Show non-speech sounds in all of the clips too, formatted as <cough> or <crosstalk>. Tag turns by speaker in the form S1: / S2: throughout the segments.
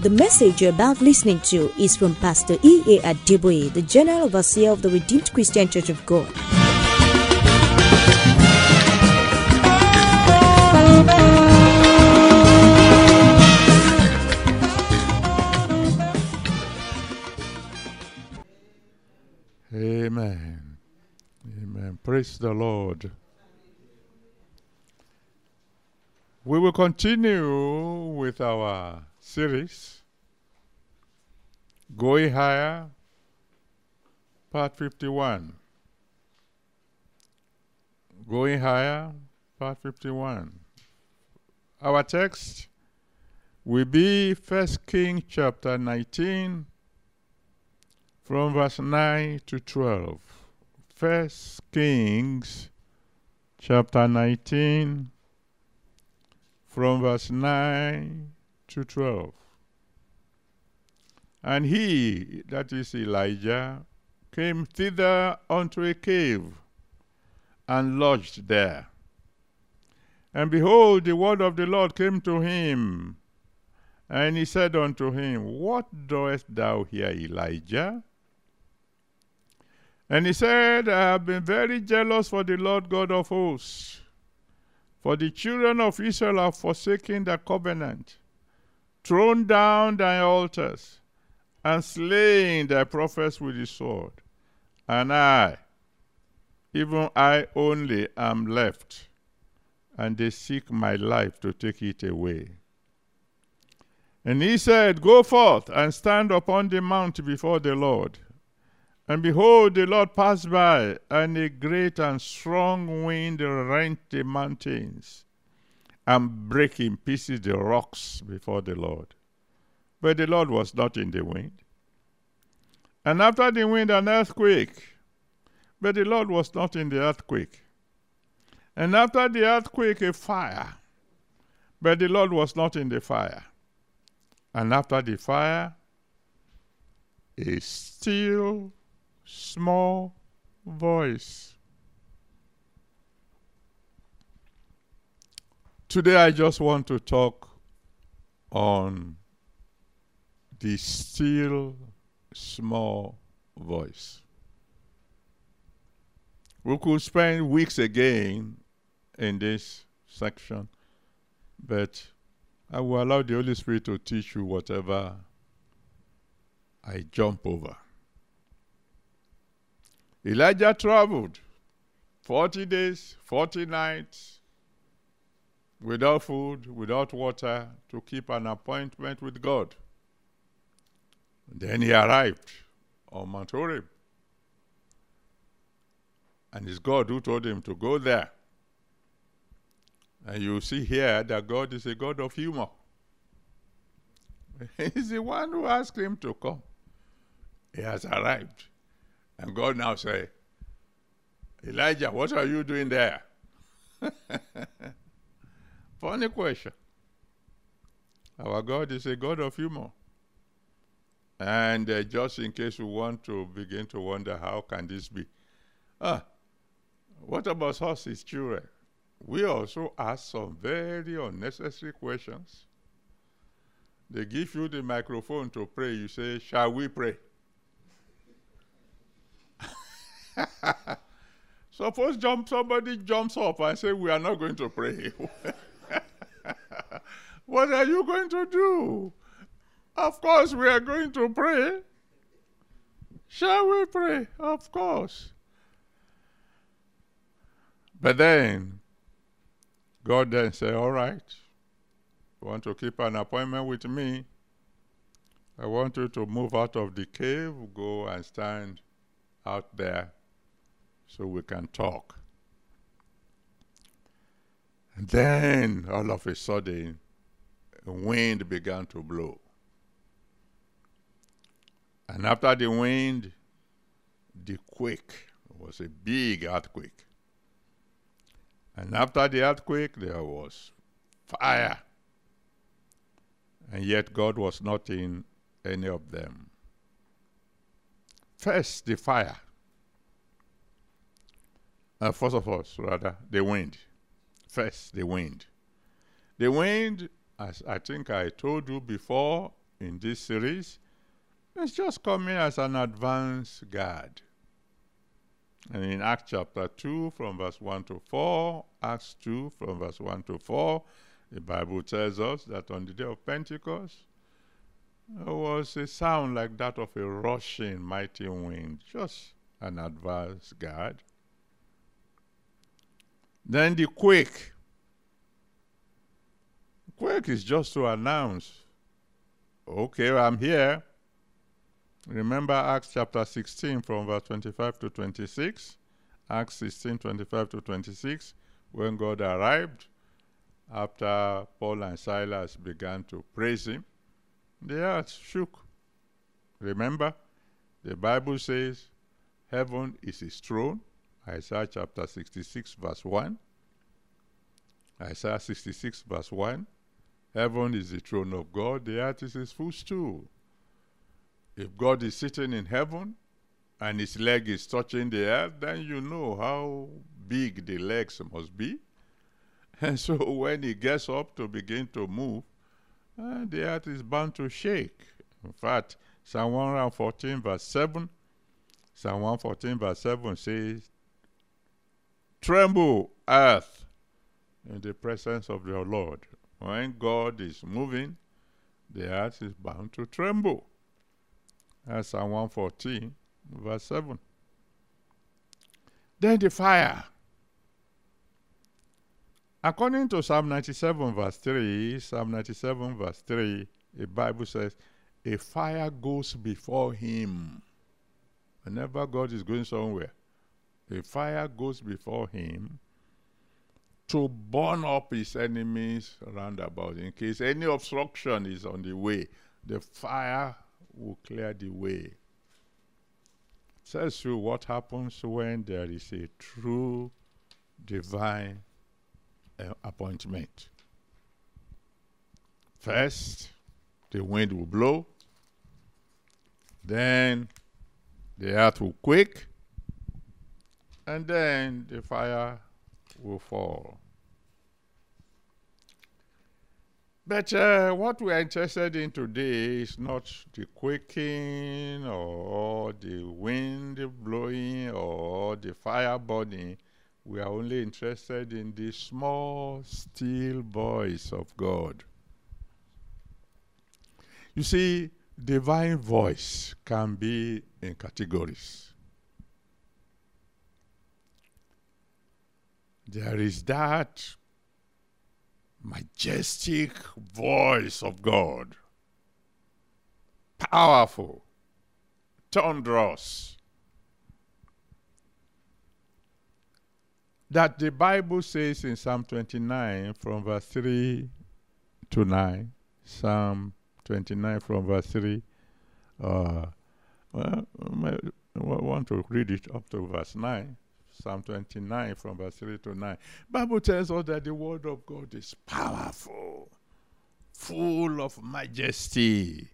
S1: The message you're about listening to is from Pastor E.A. Adeboye, the General Overseer of the Redeemed Christian Church of God.
S2: Amen. Amen. Praise the Lord. We will continue with our series, Going Higher, Part 51. Going Higher, Part 51. Our text will be First King chapter 19 from verse 9 to 12. First Kings chapter 19 from verse 9 to 12. And he, that is Elijah, came thither unto a cave and lodged there. And behold, the word of the Lord came to him. And he said unto him, What doest thou here, Elijah? And he said, I have been very jealous for the Lord God of hosts. For the children of Israel have forsaken the covenant, thrown down thy altars, and slain thy prophets with the sword. And I, even I only, am left, and they seek my life to take it away. And he said, Go forth and stand upon the mount before the Lord. And behold, the Lord passed by, and a great and strong wind rent the mountains, and brake in pieces the rocks before the Lord. But the Lord was not in the wind. And after the wind, an earthquake. But the Lord was not in the earthquake. And after the earthquake, a fire. But the Lord was not in the fire. And after the fire, a still small voice. Today, I just want to talk on the still small voice. We could spend weeks again in this section, but I will allow the Holy Spirit to teach you whatever I jump over. Elijah traveled 40 days, 40 nights without food, without water to keep an appointment with God. Then he arrived on Mount Horeb. And it's God who told him to go there. And you see here that God is a God of humor. <laughs> He's the one who asked him to come. He has arrived. And God now say, Elijah, what are you doing there? <laughs> Funny question. Our God is a God of humor. And uh, just in case you want to begin to wonder how can this be? Ah, what about us, his children? We also ask some very unnecessary questions. They give you the microphone to pray. You say, Shall we pray? <laughs> Suppose jump, somebody jumps up and say, We are not going to pray. <laughs> what are you going to do? Of course, we are going to pray. Shall we pray? Of course. But then, God then said, All right, you want to keep an appointment with me? I want you to move out of the cave, go and stand out there so we can talk. And then, all of a sudden, a wind began to blow. And after the wind, the quake was a big earthquake. And after the earthquake, there was fire. And yet, God was not in any of them. First, the fire. Uh, first of all, rather, the wind. First, the wind. The wind, as I think I told you before, in this series is just coming as an advance guard. And in Acts chapter 2, from verse 1 to 4, Acts 2, from verse 1 to 4, the Bible tells us that on the day of Pentecost, there was a sound like that of a rushing mighty wind, just an advance guard. Then the quake. Quake is just to announce, okay, I'm here. Remember Acts chapter 16 from verse 25 to 26. Acts 16, 25 to 26, when God arrived after Paul and Silas began to praise him, the earth shook. Remember, the Bible says heaven is his throne, Isaiah chapter 66, verse 1. Isaiah 66, verse 1. Heaven is the throne of God, the earth is his footstool. If God is sitting in heaven and his leg is touching the earth, then you know how big the legs must be. <laughs> And so when he gets up to begin to move, uh, the earth is bound to shake. In fact, Psalm 114, verse 7, Psalm 114, verse 7 says, Tremble, earth, in the presence of your Lord. When God is moving, the earth is bound to tremble. That's Psalm 114, verse 7. Then the fire. According to Psalm 97, verse 3, Psalm 97, verse 3, the Bible says, A fire goes before him. Whenever God is going somewhere, a fire goes before him to burn up his enemies round about. In case any obstruction is on the way, the fire will clear the way. Tells you what happens when there is a true divine uh, appointment. First, the wind will blow, then the earth will quake, and then the fire will fall. But uh, what we are interested in today is not the quaking or the wind blowing or the fire burning. We are only interested in the small, still voice of God. You see, divine voice can be in categories. There is that majestic voice of God, powerful, thunderous, that the Bible says in Psalm 29 from verse 3 to 9, Psalm 29 from verse 3, uh, well, I want to read it up to verse 9. Psalm 29 from verse 3 to 9. Bible tells us that the word of God is powerful, full of majesty.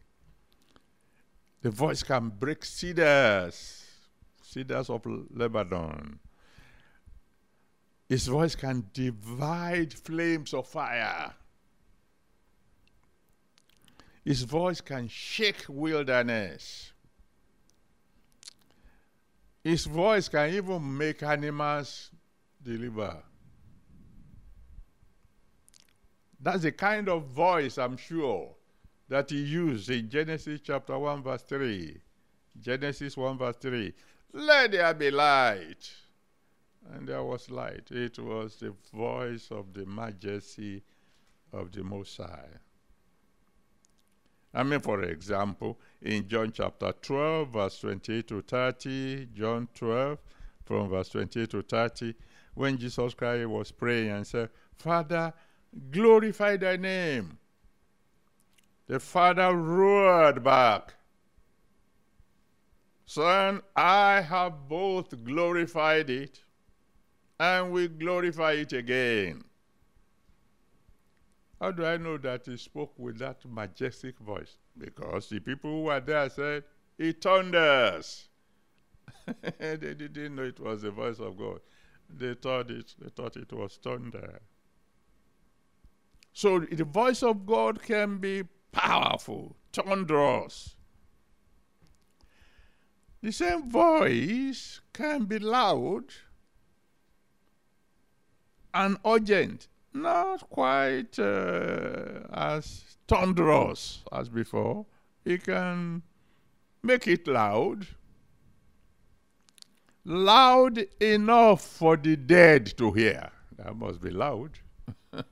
S2: The voice can break cedars, cedars of Lebanon. His voice can divide flames of fire. His voice can shake wilderness. His voice can even make animals deliver. That's the kind of voice, I'm sure, that he used in Genesis chapter 1, verse 3. Genesis 1, verse 3. Let there be light. And there was light. It was the voice of the majesty of the Most High. I mean, for example, in John chapter 12, verse 28 to 30, John 12, from verse 28 to 30, when Jesus Christ was praying and said, Father, glorify thy name. The Father roared back, Son, I have both glorified it and will glorify it again. How do I know that he spoke with that majestic voice? Because the people who were there said, It thunders. <laughs> they didn't know it was the voice of God. They thought it, they thought it was thunder. So the voice of God can be powerful, thunderous. The same voice can be loud and urgent, not quite uh, as thunderous as before. He can make it loud, loud enough for the dead to hear. That must be loud. <laughs>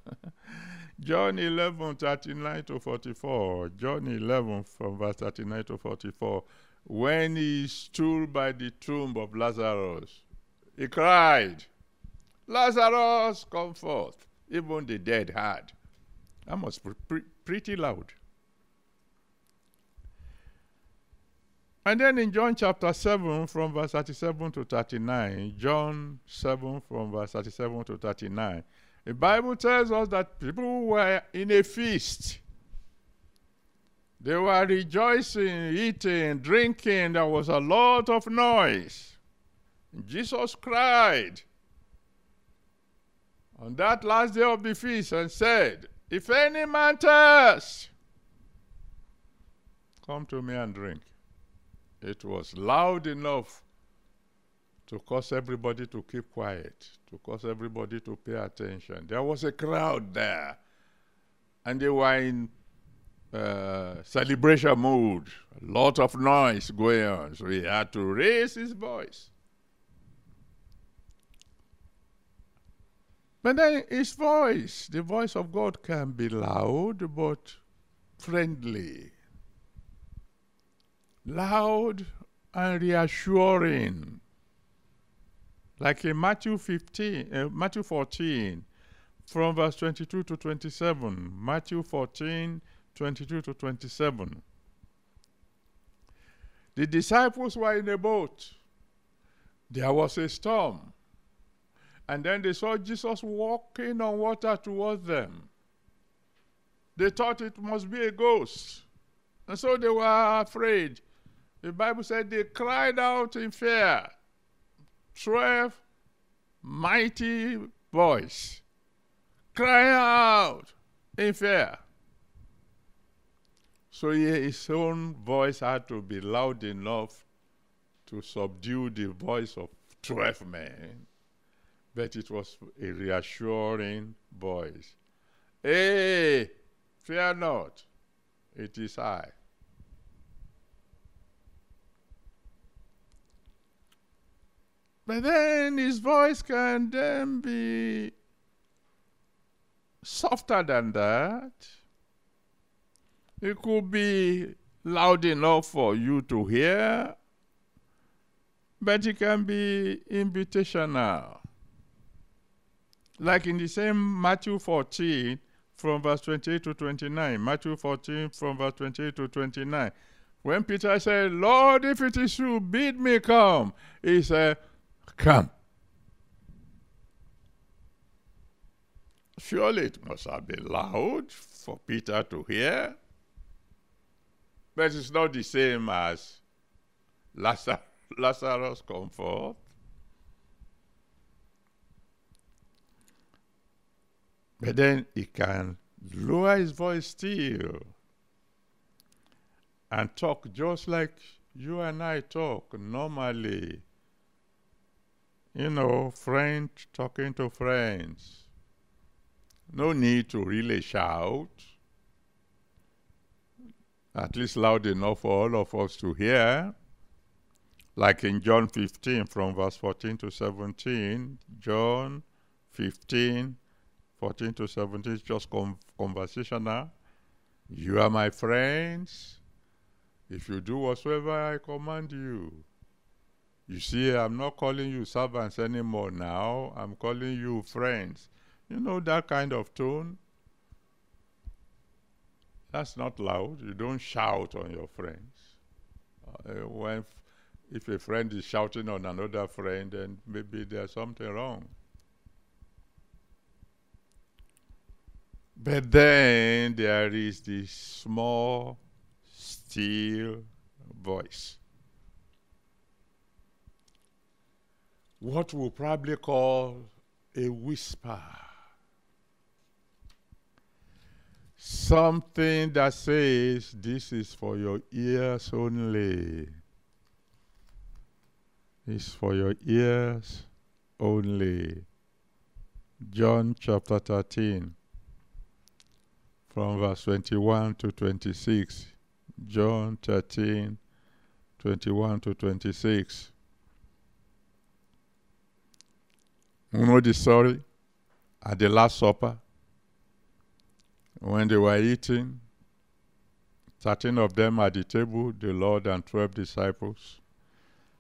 S2: John 11, 39 to 44. John 11, from verse 39 to 44. When he stood by the tomb of Lazarus, he cried, Lazarus, come forth. Even the dead heard. That be pre pretty loud. And then in John chapter 7, from verse 37 to 39, John 7, from verse 37 to 39, the Bible tells us that people were in a feast. They were rejoicing, eating, drinking. There was a lot of noise. Jesus cried on that last day of the feast and said, If any man thirst, come to me and drink. It was loud enough to cause everybody to keep quiet, to cause everybody to pay attention. There was a crowd there, and they were in uh, celebration mood, a lot of noise going on, so he had to raise his voice. But then his voice, the voice of God, can be loud but friendly, loud and reassuring like in Matthew 15, uh, Matthew 14, from verse 22 to 27. Matthew 14, 22 to 27. The disciples were in a boat. There was a storm. And then they saw Jesus walking on water towards them. They thought it must be a ghost. And so they were afraid. The Bible said they cried out in fear. 12 mighty voice crying out in fear. So his own voice had to be loud enough to subdue the voice of 12 men. But it was a reassuring voice. Hey, fear not, it is I. But then his voice can then be softer than that. It could be loud enough for you to hear, but it can be invitational. Like in the same Matthew 14, from verse 28 to 29. Matthew 14, from verse 28 to 29. When Peter said, Lord, if it is true, bid me come, he said, Come. Surely it must have been loud for Peter to hear, but it's not the same as Lazarus, Lazarus come forth. But then he can lower his voice still and talk just like you and I talk normally you know, friend talking to friends. No need to really shout, at least loud enough for all of us to hear. Like in John 15, from verse 14 to 17, John 15, 14 to 17 is just conversational. You are my friends if you do whatsoever I command you. You see, I'm not calling you servants anymore now. I'm calling you friends. You know that kind of tone? That's not loud. You don't shout on your friends. Uh, when if a friend is shouting on another friend, then maybe there's something wrong. But then there is this small, still voice what we'll probably call a whisper. something that says this is for your ears only. It's for your ears only. John chapter 13, from verse 21 to 26. John 13, 21 to 26. You know the story? At the Last Supper, when they were eating, 13 of them at the table, the Lord and 12 disciples.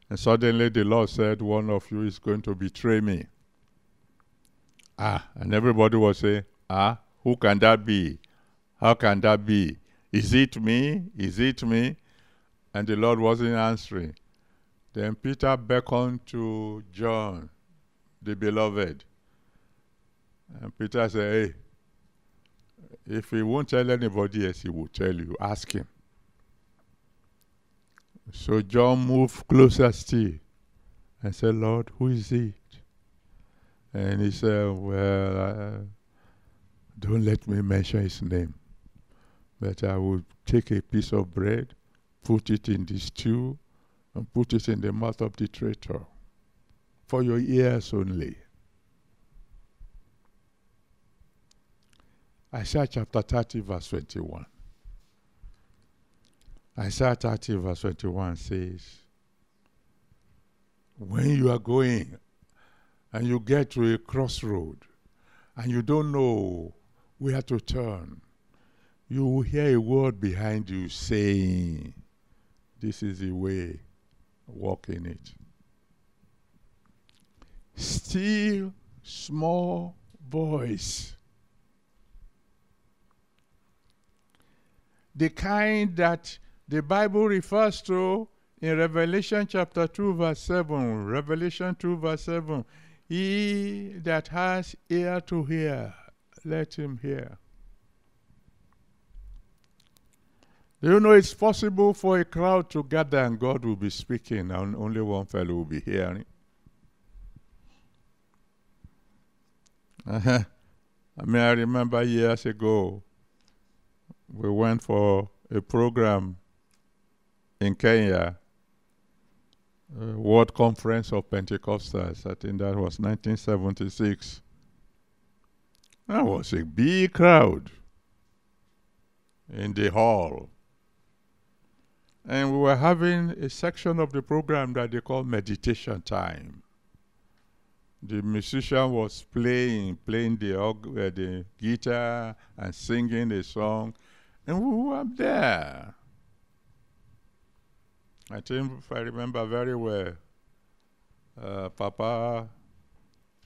S2: And suddenly the Lord said, One of you is going to betray me. Ah, and everybody was saying, Ah, who can that be? How can that be? Is it me? Is it me? And the Lord wasn't answering. Then Peter beckoned to John, the beloved. And Peter said, Hey, if he won't tell anybody else, he will tell you. Ask him. So John moved closer still and said, Lord, who is it? And he said, Well, uh, don't let me mention his name. But I will take a piece of bread, put it in the stew, and put it in the mouth of the traitor for your ears only. Isaiah chapter 30, verse 21. Isaiah 30, verse 21 says, When you are going and you get to a crossroad and you don't know where to turn, you will hear a word behind you saying, This is the way, walk in it. Still small voice. The kind that the Bible refers to in Revelation chapter 2, verse 7. Revelation 2, verse 7. He that has ear to hear, let him hear. Do you know it's possible for a crowd to gather and God will be speaking and only one fellow will be hearing? Uh-huh. I mean, I remember years ago, we went for a program in Kenya, World Conference of Pentecostals. I think that was 1976. That was a big crowd in the hall. And we were having a section of the program that they call meditation time. The musician was playing, playing the, uh, the guitar and singing a song, and we were there. I think if I remember very well, uh, Papa,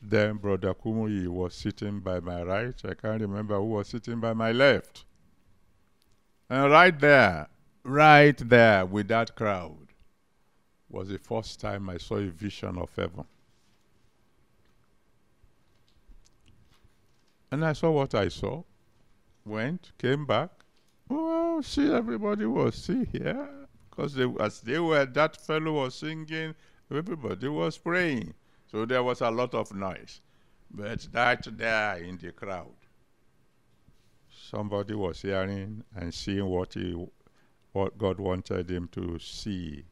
S2: then Brother Kumuyi was sitting by my right. I can't remember who was sitting by my left. And right there, right there with that crowd, was the first time I saw a vision of heaven. And I saw what I saw, went, came back. Oh, see, everybody was see here because as they were, that fellow was singing, everybody was praying. So there was a lot of noise. But that there in the crowd, somebody was hearing and seeing what he, what God wanted him to see.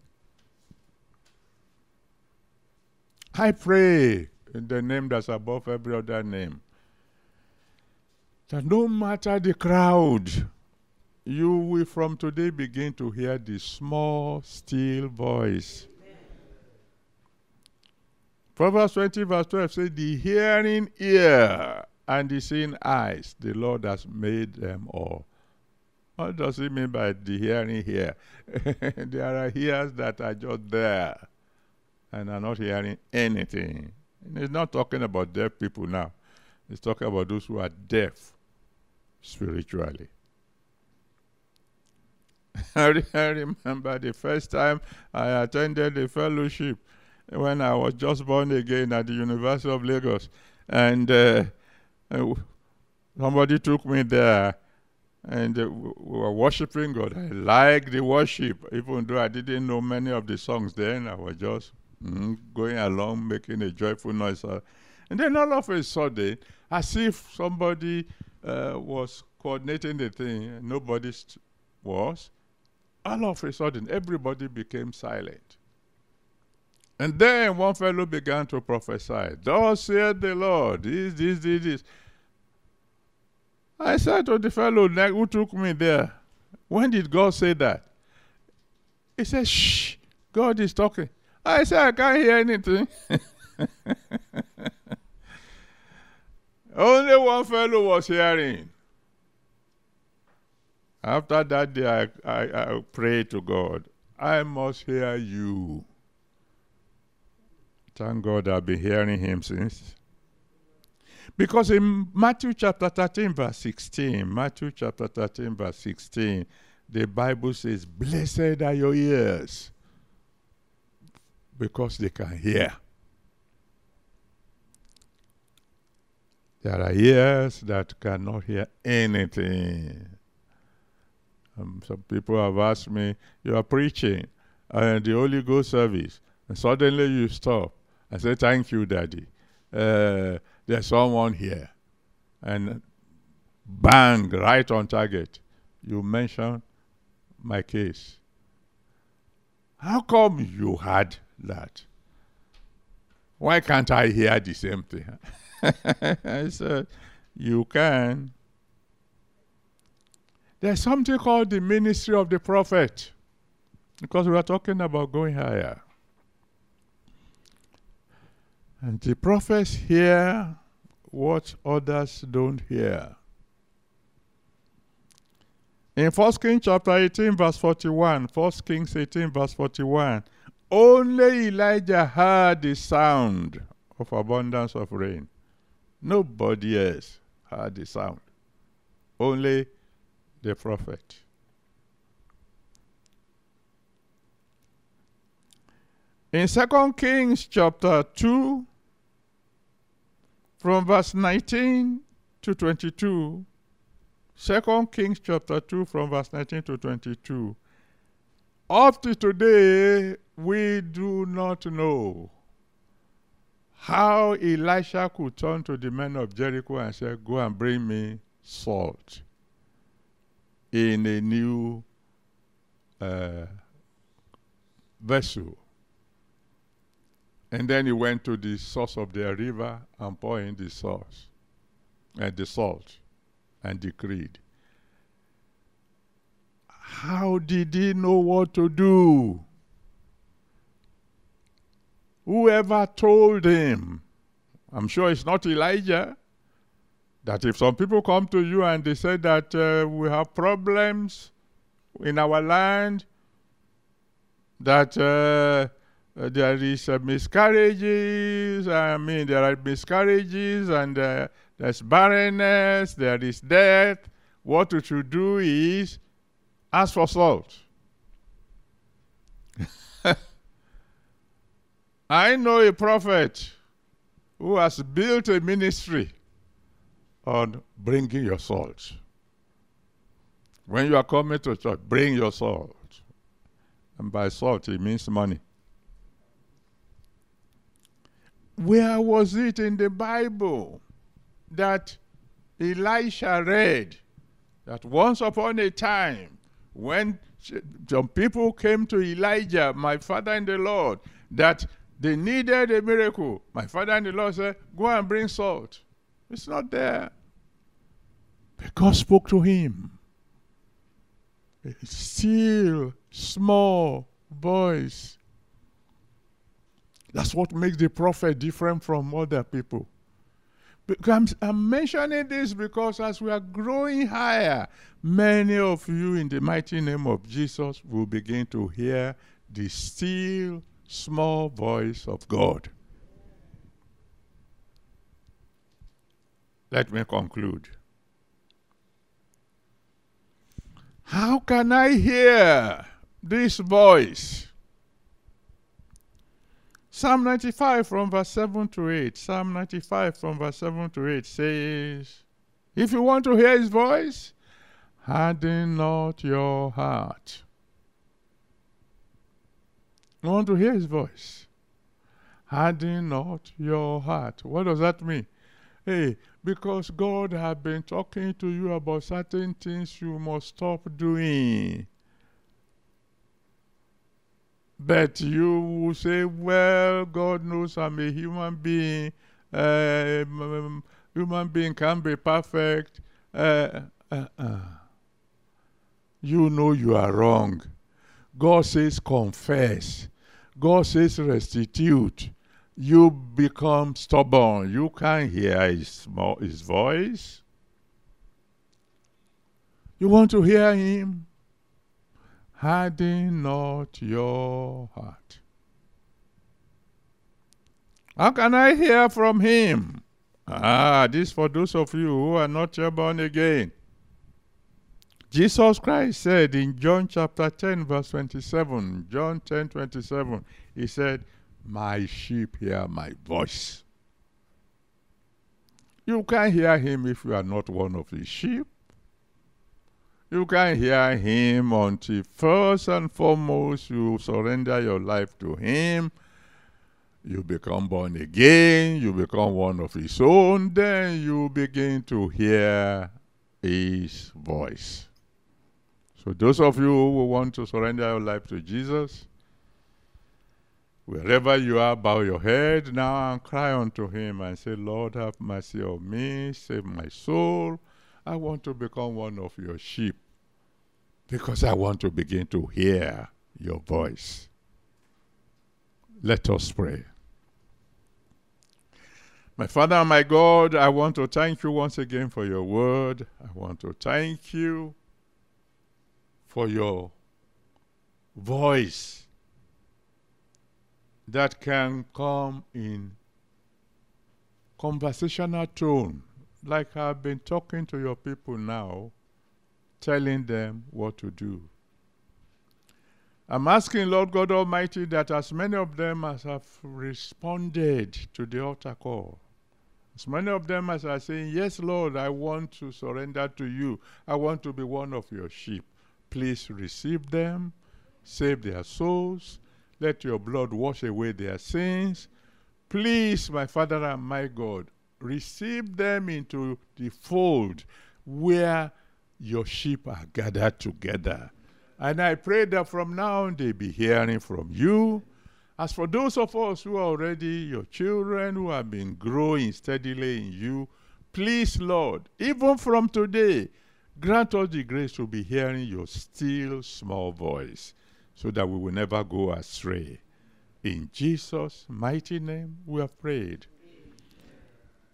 S2: I pray in the name that's above every other name that no matter the crowd, you will from today begin to hear the small, still voice. Proverbs 20, verse 12 says, The hearing ear and the seeing eyes, the Lord has made them all. What does it mean by the hearing ear? <laughs> there are ears that are just there and are not hearing anything. And he's not talking about deaf people now. He's talking about those who are deaf spiritually. <laughs> I remember the first time I attended the fellowship when I was just born again at the University of Lagos. And uh, somebody took me there and uh, we were worshiping God. I liked the worship, even though I didn't know many of the songs then. I was just mm, going along, making a joyful noise. and then all of a sudden, as if somebody uh, was coordinating the thing, nobody was. All of a sudden, everybody became silent. And then one fellow began to prophesy. Thus said the Lord, this, this, this, this. I said to the fellow who took me there, when did God say that? He said, shh, God is talking. I said, I can't hear anything. <laughs> Only one fellow was hearing. After that day, I, I, I prayed to God, I must hear you. Thank God I've been hearing him since. Because in Matthew chapter 13, verse 16, Matthew chapter 13, verse 16, the Bible says, Blessed are your ears, because they can hear. There are ears that cannot hear anything. Um, some people have asked me, You are preaching and the Holy Ghost service, and suddenly you stop. I say, Thank you, Daddy. Uh, there's someone here. And bang, right on target. You mentioned my case. How come you had that? Why can't I hear the same thing? <laughs> I said, You can. There's something called the ministry of the prophet. Because we are talking about going higher. And the prophets hear what others don't hear. In 1 Kings chapter 18, verse 41, 1 Kings 18, verse 41, only Elijah heard the sound of abundance of rain. Nobody else heard the sound. Only the prophet. In 2 Kings chapter 2, from verse 19 to 22, 2 Kings chapter 2, from verse 19 to 22, up to today, we do not know how Elisha could turn to the men of Jericho and say, Go and bring me salt in a new uh, vessel. And then he went to the source of the river and poured in the sauce and the salt and decreed. How did he know what to do? Whoever told him, I'm sure it's not Elijah, that if some people come to you and they say that uh, we have problems in our land, that uh, uh, there is uh, miscarriages, I mean, there are miscarriages and uh, there's barrenness, there is death. What you should do is ask for salt. <laughs> I know a prophet who has built a ministry on bringing your salt. When you are coming to church, bring your salt. And by salt, it means money. Where was it in the Bible that Elisha read that once upon a time, when some people came to Elijah, my father in the Lord, that they needed a miracle, my father in the Lord said, Go and bring salt. It's not there. But God spoke to him. A still, small voice. That's what makes the prophet different from other people. I'm, I'm, mentioning this because as we are growing higher, many of you in the mighty name of Jesus will begin to hear the still small voice of God. Let me conclude. How can I hear this voice? Psalm 95 from verse 7 to 8. Psalm 95 from verse 7 to 8 says, If you want to hear his voice, harden not your heart. You want to hear his voice. Harden not your heart. What does that mean? Hey, because God has been talking to you about certain things you must stop doing. But you will say, well, God knows I'm a human being. Uh, human being can be perfect. Uh, uh, uh. You know you are wrong. God says confess. God says restitute. You become stubborn. You can't hear his, his voice. You want to hear him? Harden not your heart. How can I hear from him? Ah, this for those of you who are not yet born again. Jesus Christ said in John chapter 10, verse 27, John 10, 27, he said, My sheep hear my voice. You can't hear him if you are not one of his sheep. You can hear Him until first and foremost you surrender your life to Him. You become born again, you become one of His own, then you begin to hear His voice. So, those of you who want to surrender your life to Jesus, wherever you are, bow your head now and cry unto Him and say, Lord, have mercy on me, save my soul. I want to become one of your sheep because I want to begin to hear your voice. Let us pray. My Father my God, I want to thank you once again for your word. I want to thank you for your voice that can come in conversational tone, like I've been talking to your people now, telling them what to do. I'm asking Lord God Almighty that as many of them as have responded to the altar call, as many of them as are saying, Yes, Lord, I want to surrender to you, I want to be one of your sheep, please receive them, save their souls, let your blood wash away their sins. Please, my Father and my God, receive them into the fold where your sheep are gathered together. And I pray that from now on they be hearing from you. As for those of us who are already your children, who have been growing steadily in you, please, Lord, even from today, grant us the grace to be hearing your still small voice so that we will never go astray. In Jesus' mighty name we have prayed.